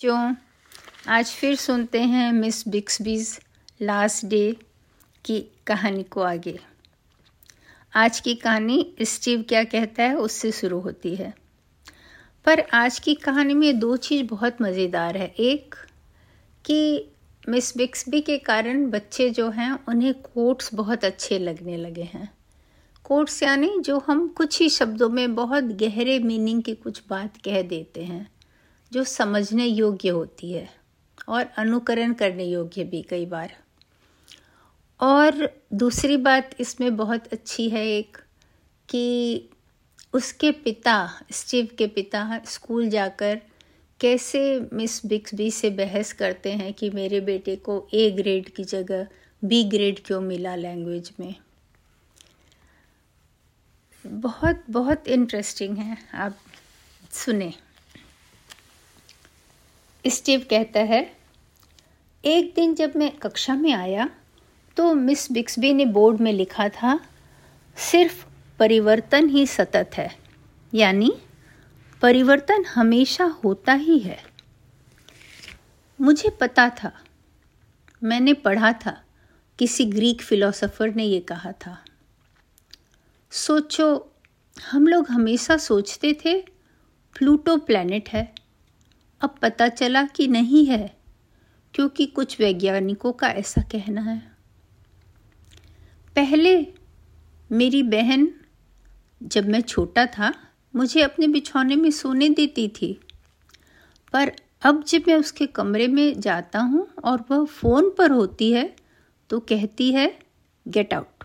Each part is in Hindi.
जो आज फिर सुनते हैं मिस बिक्सबीज लास्ट डे की कहानी को आगे। आज की कहानी स्टीव क्या कहता है उससे शुरू होती है। पर आज की कहानी में दो चीज़ बहुत मज़ेदार है। एक, कि मिस बिक्सबी के कारण बच्चे जो हैं, उन्हें कोट्स बहुत अच्छे लगने लगे हैं। कोट्स यानी जो हम कुछ ही शब्दों में बहुत गहरे मीनिंग की कुछ बात कह देते हैं। जो समझने योग्य होती है और अनुकरण करने योग्य भी कई बार। और दूसरी बात इसमें बहुत अच्छी है एक कि उसके पिता, स्टीव के पिता स्कूल जाकर कैसे मिस बिक्सबी से बहस करते हैं कि मेरे बेटे को ए ग्रेड की जगह बी ग्रेड क्यों मिला लैंग्वेज में? बहुत बहुत इंटरेस्टिंग है। आप सुने। स्टीव कहता है, एक दिन जब मैं कक्षा में आया तो मिस बिक्सबी ने बोर्ड में लिखा था, सिर्फ़ परिवर्तन ही सतत है। यानी, परिवर्तन हमेशा होता ही है। मुझे पता था, मैंने पढ़ा था, किसी ग्रीक फिलोसोफर ने ये कहा था। सोचो, हम लोग हमेशा सोचते थे, प्लूटो प्लैनेट है अब पता चला कि नहीं है, क्योंकि कुछ वैज्ञानिकों का ऐसा कहना है। पहले मेरी बहन, जब मैं छोटा था, मुझे अपने बिछौने में सोने देती थी। पर अब जब मैं उसके कमरे में जाता हूँ और वह फ़ोन पर होती है तो कहती है गेट आउट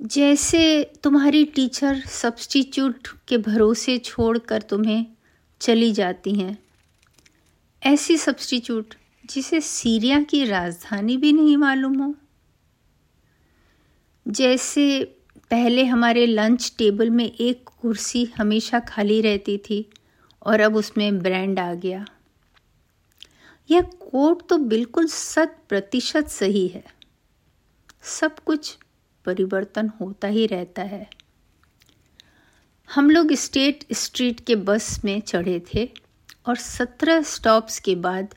जैसे तुम्हारी टीचर सब्सटीट्यूट के भरोसे छोड़कर तुम्हें चली जाती हैं। ऐसी सब्सटीट्यूट जिसे सीरिया की राजधानी भी नहीं मालूम हो। जैसे पहले हमारे लंच टेबल में एक कुर्सी हमेशा खाली रहती थी और अब उसमें ब्रांड आ गया। यह कोट तो बिल्कुल शत प्रतिशत सही है। सब कुछ परिवर्तन होता ही रहता है। हम लोग स्टेट स्ट्रीट के बस में चढ़े थे और सत्रह स्टॉप्स के बाद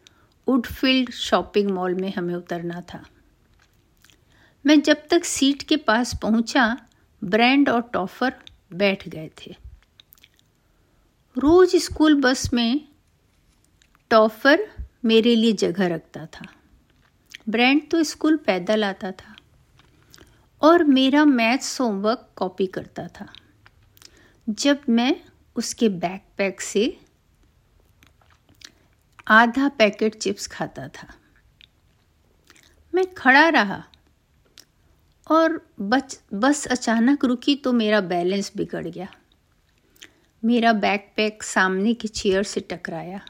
वुडफील्ड शॉपिंग मॉल में हमें उतरना था। मैं जब तक सीट के पास पहुँचा ब्रांड और टॉफर बैठ गए थे। रोज स्कूल बस में टॉफर मेरे लिए जगह रखता था। ब्रांड तो स्कूल पैदल आता था और मेरा मैथ्स होमवर्क कॉपी करता था। जब मैं उसके बैकपैक से आधा पैकेट चिप्स खाता था, मैं खड़ा रहा और बच, बस अचानक रुकी तो मेरा बैलेंस बिगड़ गया। मेरा बैकपैक सामने की चेयर से टकराया।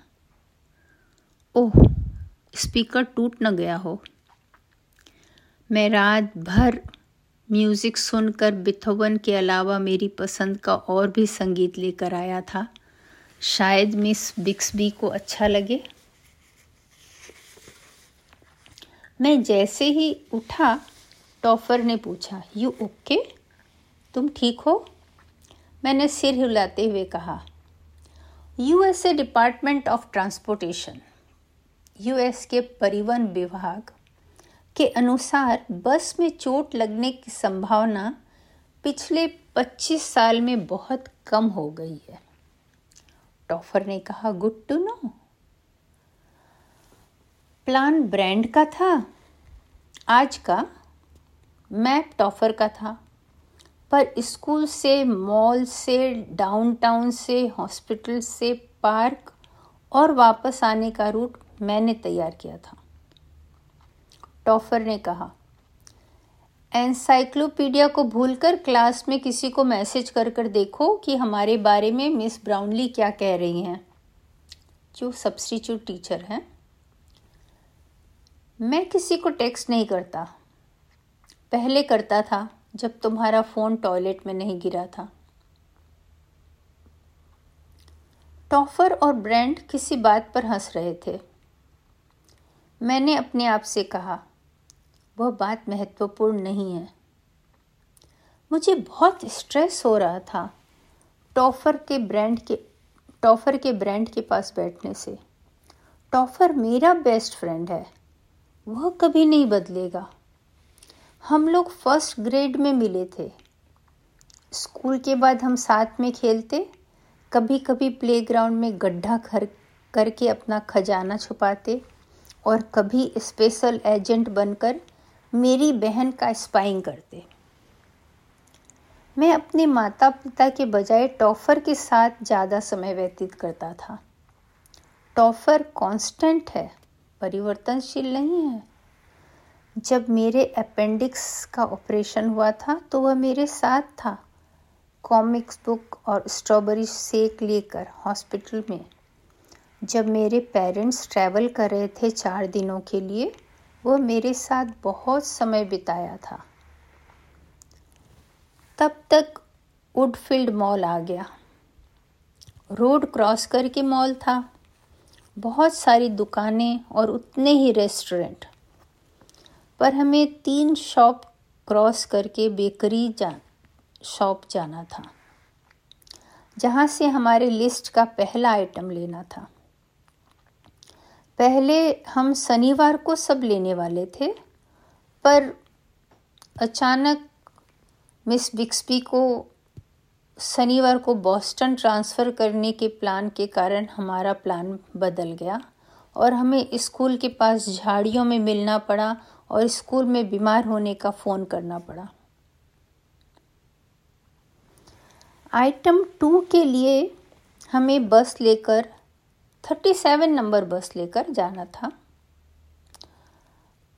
ओह स्पीकर टूट न गया हो। मैं रात भर म्यूज़िक सुनकर बिथोवन के अलावा मेरी पसंद का और भी संगीत लेकर आया था। शायद मिस बिक्सबी को अच्छा लगे। मैं जैसे ही उठा, टॉफर ने पूछा यू ओके तुम ठीक हो? मैंने सिर हिलाते हुए कहा USA department of transportation US के परिवहन विभाग के अनुसार बस में चोट लगने की संभावना पिछले 25 साल में बहुत कम हो गई है। टॉफर ने कहा, good to know. Plan brand का था, आज का मैप टॉफर का था, पर स्कूल से, मॉल से, डाउनटाउन से, हॉस्पिटल से, पार्क और वापस आने का रूट मैंने तैयार किया था। टॉफर ने कहा। एनसाइक्लोपीडिया को भूलकर क्लास में किसी को मैसेज कर कर देखो कि हमारे बारे में मिस ब्राउनली क्या कह रही हैं। जो सब्सटीट्यूट टीचर हैं। मैं किसी को टेक्स्ट नहीं करता। पहले करता था, जब तुम्हारा फ़ोन टॉयलेट में नहीं गिरा था। टॉफर और ब्रांड किसी बात पर हंस रहे थे। मैंने अपने आप से कहा वह बात महत्वपूर्ण नहीं है। मुझे बहुत स्ट्रेस हो रहा था टॉफर के ब्रांड के, टॉफर के ब्रांड के पास बैठने से। टॉफर मेरा बेस्ट फ्रेंड है, वह कभी नहीं बदलेगा। हम लोग फ़र्स्ट ग्रेड में मिले थे। स्कूल के बाद हम साथ में खेलते कभी कभी प्लेग्राउंड में गड्ढा खर करके अपना खजाना छुपाते और कभी स्पेशल एजेंट बनकर मेरी बहन का स्पाइंग करते। मैं अपने माता पिता के बजाय टॉफर के साथ ज़्यादा समय व्यतीत करता था। टॉफर कांस्टेंट है, परिवर्तनशील नहीं है। जब मेरे अपेंडिक्स का ऑपरेशन हुआ था तो वह मेरे साथ था। कॉमिक्स बुक और स्ट्रॉबेरी सेक लेकर हॉस्पिटल में। जब मेरे पेरेंट्स ट्रैवल कर रहे थे चार दिनों के लिए वह मेरे साथ बहुत समय बिताया था। तब तक वुडफील्ड मॉल आ गया। रोड क्रॉस करके मॉल था। बहुत सारी दुकानें और उतने ही रेस्टोरेंट। पर हमें तीन शॉप क्रॉस करके बेकरी जा, शॉप जाना था, जहाँ से हमारे लिस्ट का पहला आइटम लेना था। पहले हम शनिवार को सब लेने वाले थे, पर अचानक मिस बिक्सपी को शनिवार को बॉस्टन ट्रांसफ़र करने के प्लान के कारण हमारा प्लान बदल गया और हमें स्कूल के पास झाड़ियों में मिलना पड़ा और स्कूल में बीमार होने का फ़ोन करना पड़ा। आइटम टू के लिए हमें बस लेकर थर्टी सेवन नंबर बस लेकर जाना था।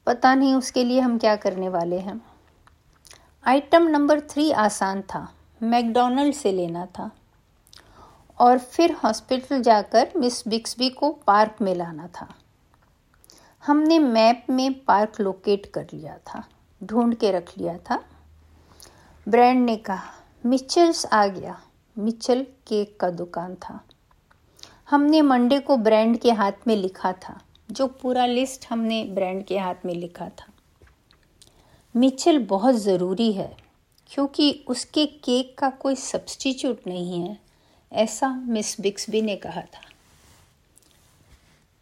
पता नहीं उसके लिए हम क्या करने वाले हैं। आइटम नंबर थ्री आसान था, मैकडोनल्ड से लेना था। और फिर हॉस्पिटल जाकर मिस बिक्सबी को पार्क में लाना था। हमने मैप में पार्क लोकेट कर लिया था, ढूंढ के रख लिया था। ब्रांड ने कहा, मिचल्स आ गया, मिचल केक का दुकान था। हमने मंडे को ब्रांड के हाथ में लिखा था, जो पूरा लिस्ट हमने ब्रांड के हाथ में लिखा था। मिचल बहुत ज़रूरी है, क्योंकि उसके केक का कोई सब्सटीट्यूट नहीं है, ऐसा मिस बिक्सबी ने कहा था।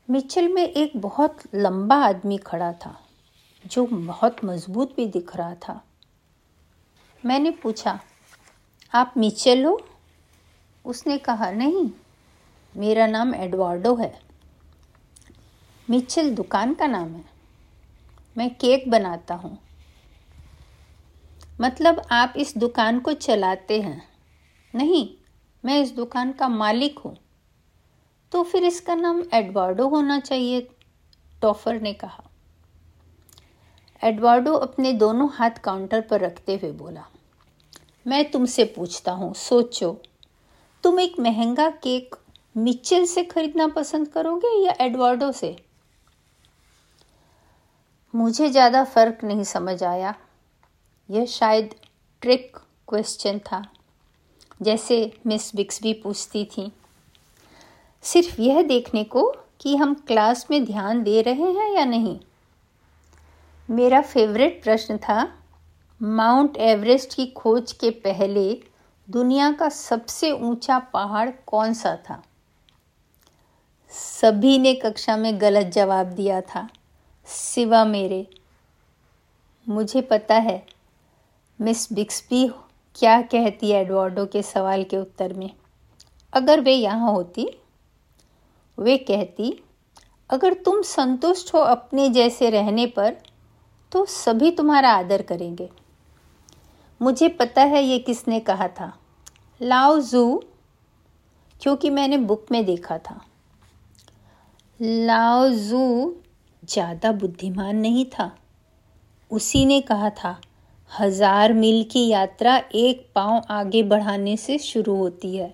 मिचल में एक बहुत लंबा आदमी खड़ा था, जो बहुत मज़बूत भी दिख रहा था। मैंने पूछा, आप मिचल हो? उसने कहा, नहीं मेरा नाम एडवार्डो है। मिचिल दुकान का नाम है। मैं केक बनाता हूँ। मतलब आप इस दुकान को चलाते हैं। नहीं, मैं इस दुकान का मालिक हूँ। तो फिर इसका नाम एडवर्डो होना चाहिए, टॉफर ने कहा। एडवर्डो अपने दोनों हाथ काउंटर पर रखते हुए बोला, मैं तुमसे पूछता हूँ, सोचो, तुम एक महँगा केक मिचेल से खरीदना पसंद करोगे या एडवर्डो से? मुझे ज़्यादा फ़र्क नहीं समझ आया। यह शायद ट्रिक क्वेश्चन था, जैसे मिस बिक्स भी पूछती थी। सिर्फ़ यह देखने को कि हम क्लास में ध्यान दे रहे हैं या नहीं। मेरा फेवरेट प्रश्न था, माउंट एवरेस्ट की खोज के पहले दुनिया का सबसे ऊँचा पहाड़ कौन सा था? सभी ने कक्षा में गलत जवाब दिया था। सिवा मेरे। मुझे पता है, मिस बिक्सपी क्या कहती एडवर्डो के सवाल के उत्तर में। अगर वे यहाँ होती, वे कहती, अगर तुम संतुष्ट हो अपने जैसे रहने पर तो सभी तुम्हारा आदर करेंगे। मुझे पता है ये किसने कहा था। लाओ जू, क्योंकि मैंने बुक में देखा था। लाओ जू ज़्यादा बुद्धिमान नहीं था। उसी ने कहा था, हज़ार मील की यात्रा एक पाँव आगे बढ़ाने से शुरू होती है।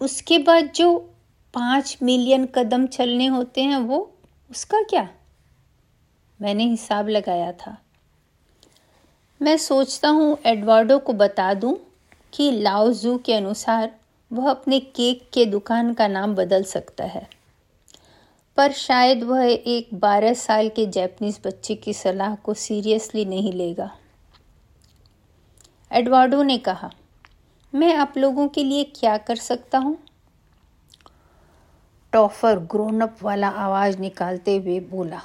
उसके बाद जो पाँच मिलियन कदम चलने होते हैं वो, उसका क्या? मैंने हिसाब लगाया था। मैं सोचता हूँ, एडवर्डो को बता दूँ कि लाओजू के अनुसार वह अपने केक के दुकान का नाम बदल सकता है। पर शायद वह एक बारह साल के जैपनीज बच्चे की सलाह को सीरियसली नहीं लेगा। एडवर्डो ने कहा, मैं आप लोगों के लिए क्या कर सकता हूँ? टॉफर ग्रोन अप वाला आवाज़ निकालते हुए बोला,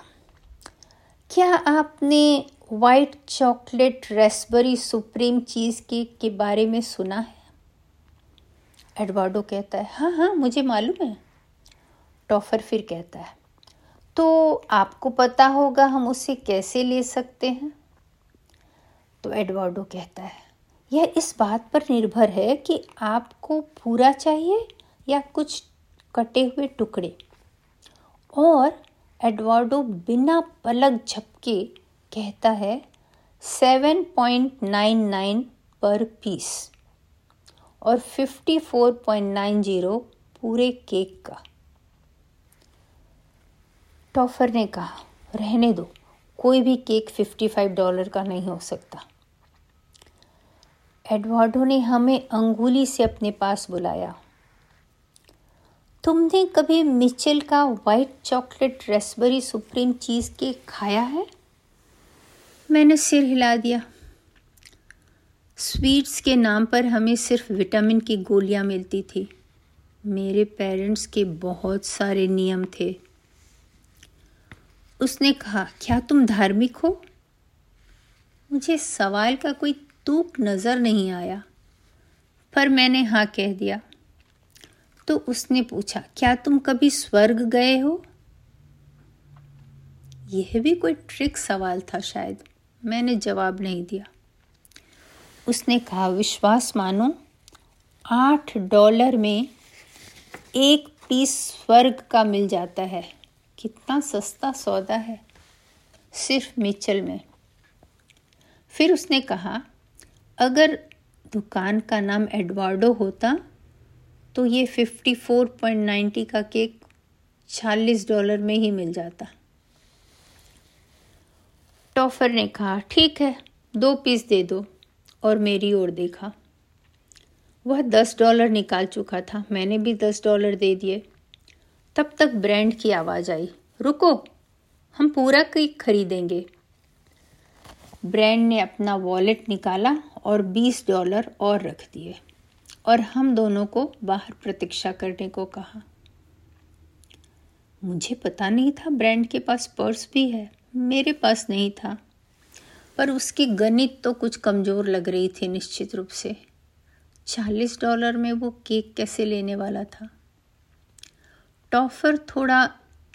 क्या आपने white chocolate raspberry supreme cheese cake के बारे में सुना है? एडवर्डो कहता है हाँ हाँ मुझे मालूम है। टॉफर फिर कहता है तो आपको पता होगा हम उसे कैसे ले सकते हैं? तो एडवर्डो कहता है, यह इस बात पर निर्भर है कि आपको पूरा चाहिए या कुछ कटे हुए टुकड़े? और एडवर्डो बिना पलक झपके कहता है, सेवन पॉइंट नाइन नाइन पर पीस और fifty four point nine zero पूरे केक का। टॉफर ने कहा, रहने दो, कोई भी केक फिफ्टी फाइव डॉलर का नहीं हो सकता. एडवर्डो ने हमें अंगुली से अपने पास बुलाया। तुमने कभी मिचेल का white chocolate raspberry supreme cheese cake खाया है? मैंने सिर हिला दिया। स्वीट्स के नाम पर हमें सिर्फ़ विटामिन की गोलियाँ मिलती थी। मेरे पेरेंट्स के बहुत सारे नियम थे। उसने कहा, क्या तुम धार्मिक हो? मुझे सवाल का कोई तूक नज़र नहीं आया, पर मैंने हाँ कह दिया। तो उसने पूछा, क्या तुम कभी स्वर्ग गए हो? यह भी कोई ट्रिक सवाल था शायद, मैंने जवाब नहीं दिया। उसने कहा, विश्वास मानो, आठ डॉलर में एक पीस स्वर्ग का मिल जाता है। कितना सस्ता सौदा है, सिर्फ़ मिचल में। फिर उसने कहा, अगर दुकान का नाम एडवार्डो होता तो ये फिफ्टी फोर पॉइंट नाइन्टी का केक चालीस डॉलर में ही मिल जाता। टॉफर ने कहा, ठीक है, दो पीस दे दो। और मेरी ओर देखा। वह दस डॉलर निकाल चुका था, मैंने भी दस डॉलर दे दिए। तब तक ब्रांड की आवाज़ आई, रुको, हम पूरा केक खरीदेंगे। ब्रांड ने अपना वॉलेट निकाला और बीस डॉलर और रख दिए और हम दोनों को बाहर प्रतीक्षा करने को कहा। मुझे पता नहीं था ब्रांड के पास पर्स भी है, मेरे पास नहीं था, पर उसकी गणित तो कुछ कमज़ोर लग रही थी निश्चित रूप से। चालीस डॉलर में वो केक कैसे लेने वाला था? टॉफर थोड़ा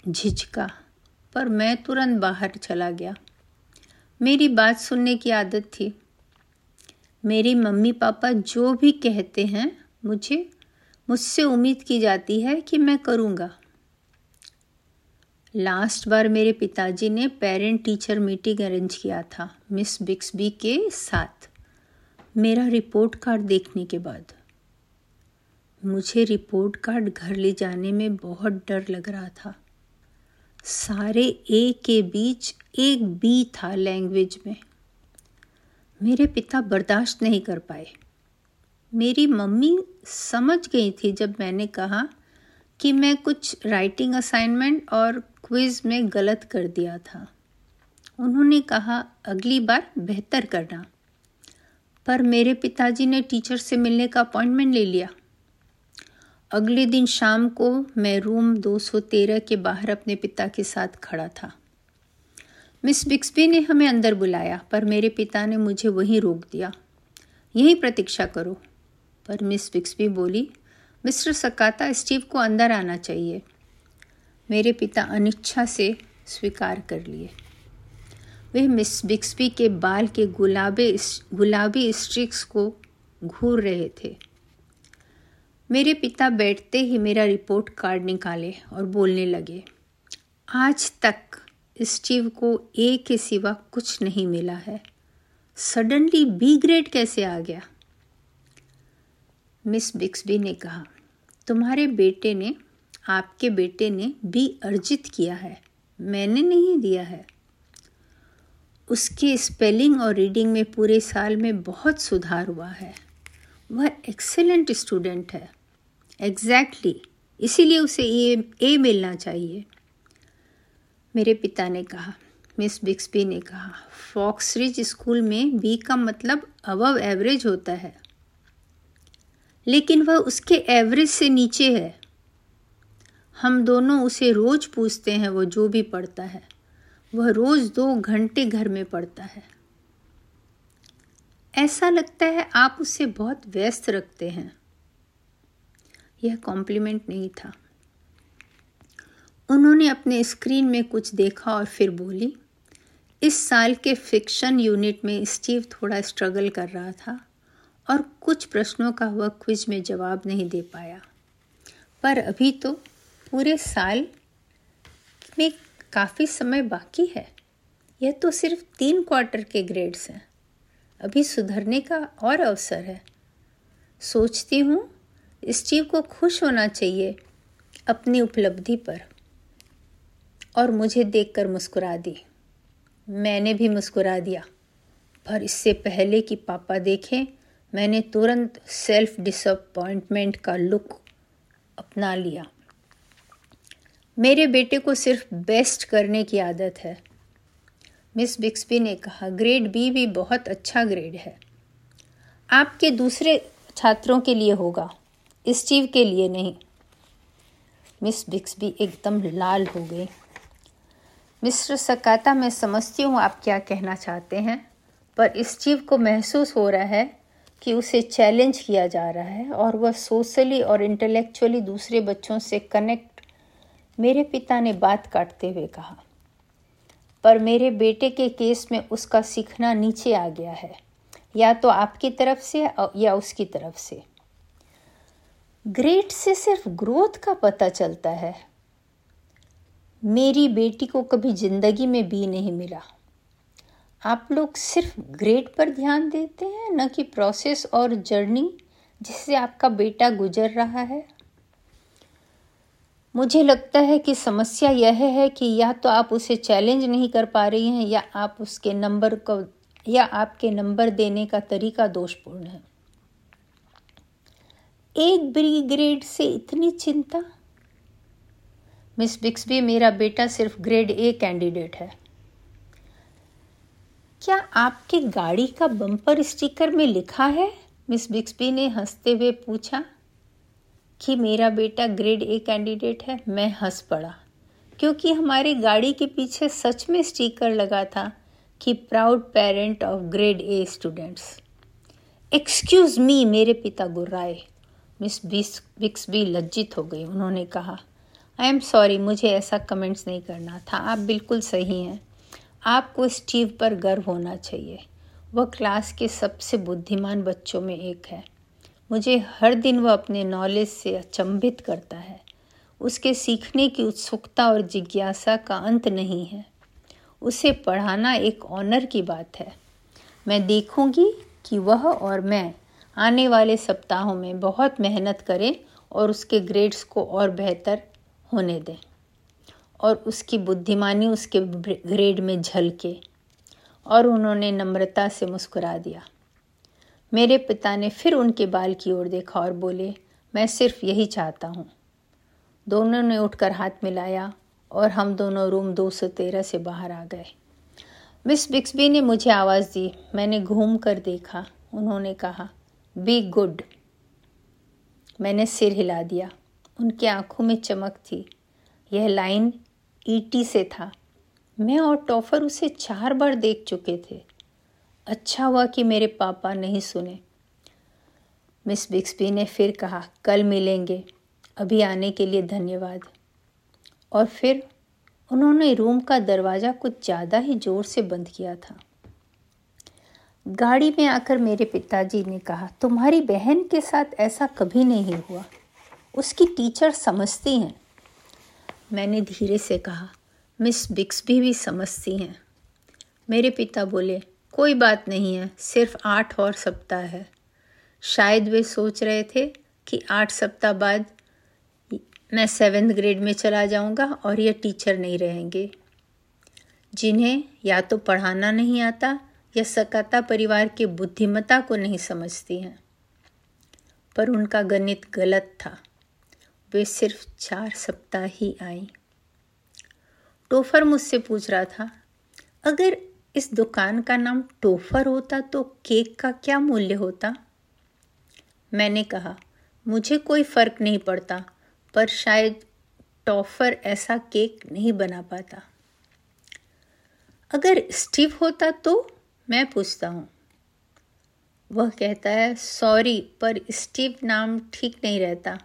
झिझका, पर मैं तुरंत बाहर चला गया। मेरी बात सुनने की आदत थी। मेरी मम्मी पापा जो भी कहते हैं, मुझे, मुझसे उम्मीद की जाती है कि मैं करूँगा। लास्ट बार मेरे पिताजी ने पेरेंट टीचर मीटिंग अरेंज किया था, मिस बिक्सबी के साथ। मेरा रिपोर्ट कार्ड देखने के बाद। मुझे रिपोर्ट कार्ड घर ले जाने में बहुत डर लग रहा था। सारे ए के बीच एक बी था लैंग्वेज में। मेरे पिता बर्दाश्त नहीं कर पाए। मेरी मम्मी समझ गई थी जब मैंने कहा कि मैं कुछ राइटिंग असाइनमेंट और क्विज़ में गलत कर दिया था। उन्होंने कहा, अगली बार बेहतर करना। पर मेरे पिताजी ने टीचर से मिलने का अपॉइंटमेंट ले लिया। अगले दिन शाम को मैं रूम 213 के बाहर अपने पिता के साथ खड़ा था। मिस बिक्सबी ने हमें अंदर बुलाया, पर मेरे पिता ने मुझे वहीं रोक दिया। यहीं प्रतीक्षा करो। पर मिस बिक्सबी बोली, मिस्टर सकाता, स्टीव को अंदर आना चाहिए। मेरे पिता अनिच्छा से स्वीकार कर लिए। वे मिस बिक्सबी के बाल के गुलाबे गुलाबी स्ट्रिक्स को घूर रहे थे। मेरे पिता बैठते ही मेरा रिपोर्ट कार्ड निकाले और बोलने लगे, आज तक स्टीव को ए के सिवा कुछ नहीं मिला है। सडनली बी ग्रेड कैसे आ गया? मिस बिक्सबी ने कहा, तुम्हारे बेटे ने, आपके बेटे ने बी अर्जित किया है। मैंने नहीं दिया है। उसके स्पेलिंग और रीडिंग में पूरे साल में बहुत सुधार हुआ है। वह एक्सेलेंट स्टूडेंट है। Exactly exactly. इसीलिए उसे ए ए मिलना चाहिए। मेरे पिता ने कहा मिस बिक्सबी ने कहा फॉक्सरिज स्कूल में बी का मतलब अबव एवरेज होता है। लेकिन वह उसके एवरेज से नीचे है। हम दोनों उसे रोज पूछते हैं, वो जो भी पढ़ता है। वह रोज दो घंटे घर में पढ़ता है। ऐसा लगता है आप उसे बहुत व्यस्त रखते हैं। यह कॉम्प्लीमेंट नहीं था। उन्होंने अपने स्क्रीन में कुछ देखा और फिर बोली, इस साल के फिक्शन यूनिट में स्टीव थोड़ा स्ट्रगल कर रहा था और कुछ प्रश्नों का वह क्विज में जवाब नहीं दे पाया। पर अभी तो पूरे साल में काफ़ी समय बाकी है। यह तो सिर्फ़ तीन क्वार्टर के ग्रेड्स हैं। अभी सुधरने का और अवसर है। सोचती हूँ स्टीव को खुश होना चाहिए अपनी उपलब्धि पर। और मुझे देखकर मुस्कुरा दी। मैंने भी मुस्कुरा दिया। पर इससे पहले कि पापा देखें, मैंने तुरंत सेल्फ डिसअपॉइंटमेंट का लुक अपना लिया। मेरे बेटे को सिर्फ़ बेस्ट करने की आदत है। मिस बिक्सबी ने कहा ग्रेड बी भी बहुत अच्छा ग्रेड है। आपके दूसरे छात्रों के लिए होगा। स्टीव के लिए नहीं। मिस बिक्सबी एकदम लाल हो गई। मिस्टर सकाता, मैं समझती हूँ आप क्या कहना चाहते हैं, पर स्टीव को महसूस हो रहा है कि उसे चैलेंज किया जा रहा है और वह सोशली और इंटेलेक्चुअली दूसरे बच्चों से कनेक्ट मेरे पिता ने बात काटते हुए कहा। पर मेरे बेटे के केस में उसका सीखना नीचे आ गया है, या तो आपकी तरफ़ से या उसकी तरफ़ से। ग्रेड से सिर्फ़ ग्रोथ का पता चलता है। मेरी बेटी को कभी ज़िंदगी में भी नहीं मिला। आप लोग सिर्फ़ ग्रेड पर ध्यान देते हैं, न कि प्रोसेस और जर्नी जिससे आपका बेटा गुजर रहा है? मुझे लगता है कि समस्या यह है कि या तो आप उसे चैलेंज नहीं कर पा रही हैं, या आप उसके नंबर को, या आपके नंबर देने का तरीका दोषपूर्ण है। एक ब्री ग्रेड से इतनी चिंता? मिस बिक्सबी मेरा बेटा सिर्फ़ ग्रेड ए कैंडिडेट है। क्या आपकी गाड़ी का बम्पर स्टिकर में लिखा है? मिस बिक्सबी ने हँसते हुए पूछा। कि मेरा बेटा ग्रेड ए कैंडिडेट है मैं हंस पड़ा। क्योंकि हमारी गाड़ी के पीछे सच में स्टिकर लगा था कि proud parent of grade A students. Excuse me मेरे पिता गुर्राए। मिस बिक्सबी लज्जित हो गई। उन्होंने कहा आई एम सॉरी मुझे ऐसा कमेंट्स नहीं करना था। आप बिल्कुल सही हैं। आपको स्टीव पर गर्व होना चाहिए। वह क्लास के सबसे बुद्धिमान बच्चों में एक है। मुझे हर दिन वह अपने नॉलेज से अचंभित करता है। उसके सीखने की उत्सुकता और जिज्ञासा का अंत नहीं है। उसे पढ़ाना एक ऑनर की बात है। मैं देखूँगी कि वह और मैं आने वाले सप्ताहों में बहुत मेहनत करें और उसके ग्रेड्स को और बेहतर होने दें। और उसकी बुद्धिमानी उसके ग्रेड में झलके और उन्होंने नम्रता से मुस्कुरा दिया। मेरे पिता ने फिर उनके बाल की ओर देखा और बोले, मैं सिर्फ़ यही चाहता हूँ। दोनों ने उठकर हाथ मिलाया और हम दोनों रूम दो सौ तेरह से बाहर आ गए। मिस बिक्सबी ने मुझे आवाज़ दी। मैंने घूम कर देखा। उन्होंने कहा बी गुड। मैंने सिर हिला दिया। उनकी आँखों में चमक थी। यह लाइन ईटी से था। मैं और टॉफर उसे चार बार देख चुके थे। अच्छा हुआ कि मेरे पापा नहीं सुने। मिस बिक्सबी ने फिर कहा, कल मिलेंगे। अभी आने के लिए धन्यवाद। और फिर उन्होंने रूम का दरवाज़ा कुछ ज़्यादा ही ज़ोर से बंद किया था। गाड़ी में आकर मेरे पिताजी ने कहा, तुम्हारी बहन के साथ ऐसा कभी नहीं हुआ। उसकी टीचर समझती हैं। मैंने धीरे से कहा, मिस बिक्सबी भी समझती हैं। मेरे पिता बोले, कोई बात नहीं है, सिर्फ़ आठ और सप्ताह है। शायद वे सोच रहे थे कि आठ सप्ताह बाद मैं सेवेंथ ग्रेड में चला जाऊँगा और ये टीचर नहीं रहेंगे। जिन्हें या तो पढ़ाना नहीं आता या सकाता परिवार के बुद्धिमता को नहीं समझती हैं। पर उनका गणित गलत था। वे सिर्फ़ चार सप्ताह ही आई। टोफर मुझसे पूछ रहा था, अगर इस दुकान का नाम टोफर होता तो केक का क्या मूल्य होता? मैंने कहा, मुझे कोई फ़र्क नहीं पड़ता, पर शायद टॉफर ऐसा केक नहीं बना पाता। अगर स्टीव होता तो मैं पूछता हूँ। वह कहता है, सॉरी, पर स्टीव नाम ठीक नहीं रहता।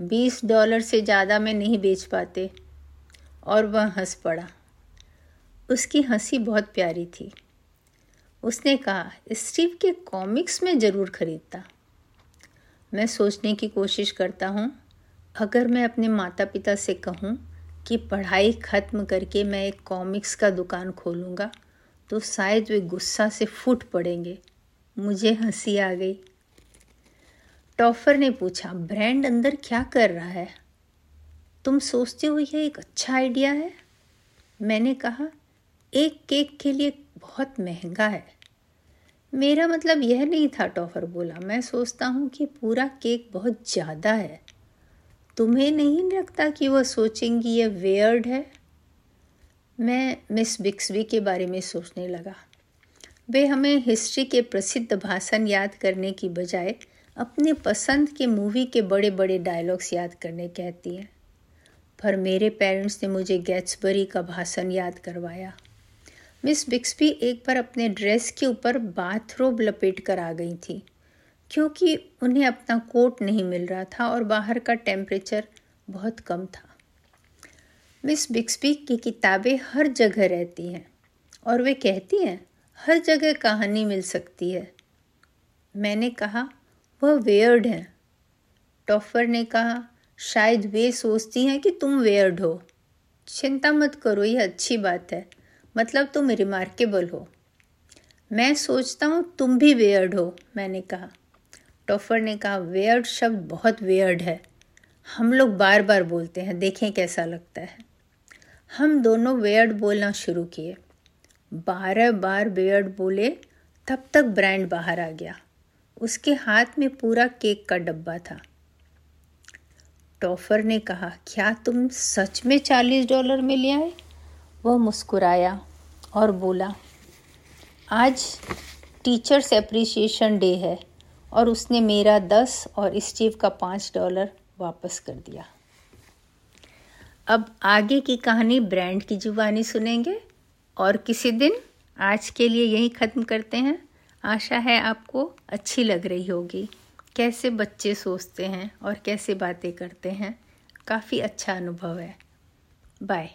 बीस डॉलर से ज़्यादा में नहीं बेच पाते। और वह हंस पड़ा। उसकी हँसी बहुत प्यारी थी। उसने कहा, स्टीव के कॉमिक्स में ज़रूर खरीदता। मैं सोचने की कोशिश करता हूँ, अगर मैं अपने माता पिता से कहूँ कि पढ़ाई ख़त्म करके मैं एक कॉमिक्स का दुकान खोलूँगा तो शायद वे गुस्सा से फूट पड़ेंगे। मुझे हँसी आ गई। टॉफर ने पूछा, ब्रांड अंदर क्या कर रहा है? तुम सोचते हो यह एक अच्छा आइडिया है? मैंने कहा, एक केक के लिए बहुत महँगा है। मेरा मतलब यह नहीं था, टॉफर बोला, मैं सोचता हूँ कि पूरा केक बहुत ज़्यादा है। तुम्हें नहीं लगता कि वह सोचेंगी यह वेयर्ड है? मैं मिस बिक्सबी के बारे में सोचने लगा। वे हमें हिस्ट्री के प्रसिद्ध भाषण याद करने की बजाय अपने पसंद के मूवी के बड़े बड़े डायलॉग्स याद करने कहती हैं। पर मेरे पेरेंट्स ने मुझे गैट्सबरी का भाषण याद करवाया। मिस बिक्सबी एक बार अपने ड्रेस के ऊपर बाथरोब लपेट कर आ गई थी, क्योंकि उन्हें अपना कोट नहीं मिल रहा था और बाहर का टेम्परेचर बहुत कम था। मिस बिक्सबी की किताबें हर जगह रहती हैं, और वे कहती हैं, हर जगह कहानी मिल सकती है। मैंने कहा, वह वेयर्ड हैं। टॉफर ने कहा, शायद वे सोचती हैं कि तुम वेयर्ड हो। चिंता मत करो, यह अच्छी बात है। मतलब तुम रिमार्केबल हो। मैं सोचता हूँ तुम भी वेयर्ड हो, मैंने कहा। टॉफर ने कहा वेयर्ड शब्द बहुत वेयर्ड है। हम लोग बार बार बोलते हैं, देखें कैसा लगता है। हम दोनों वेयर्ड बोलना शुरू किए। बारह बार वेयर्ड बोले, तब तक ब्रांड बाहर आ गया। उसके हाथ में पूरा केक का डब्बा था। टॉफर ने कहा, क्या तुम सच में चालीस डॉलर में ले आए? वह मुस्कुराया और बोला, आज टीचर्स एप्रिसिएशन डे है और उसने मेरा दस और स्टीव का पाँच डॉलर वापस कर दिया। अब आगे की कहानी ब्रांड की जुबानी सुनेंगे। और किसी दिन आज के लिए यही ख़त्म करते हैं। आशा है आपको अच्छी लग रही होगी। कैसे बच्चे सोचते हैं और कैसे बातें करते हैं। काफ़ी अच्छा अनुभव है। बाय।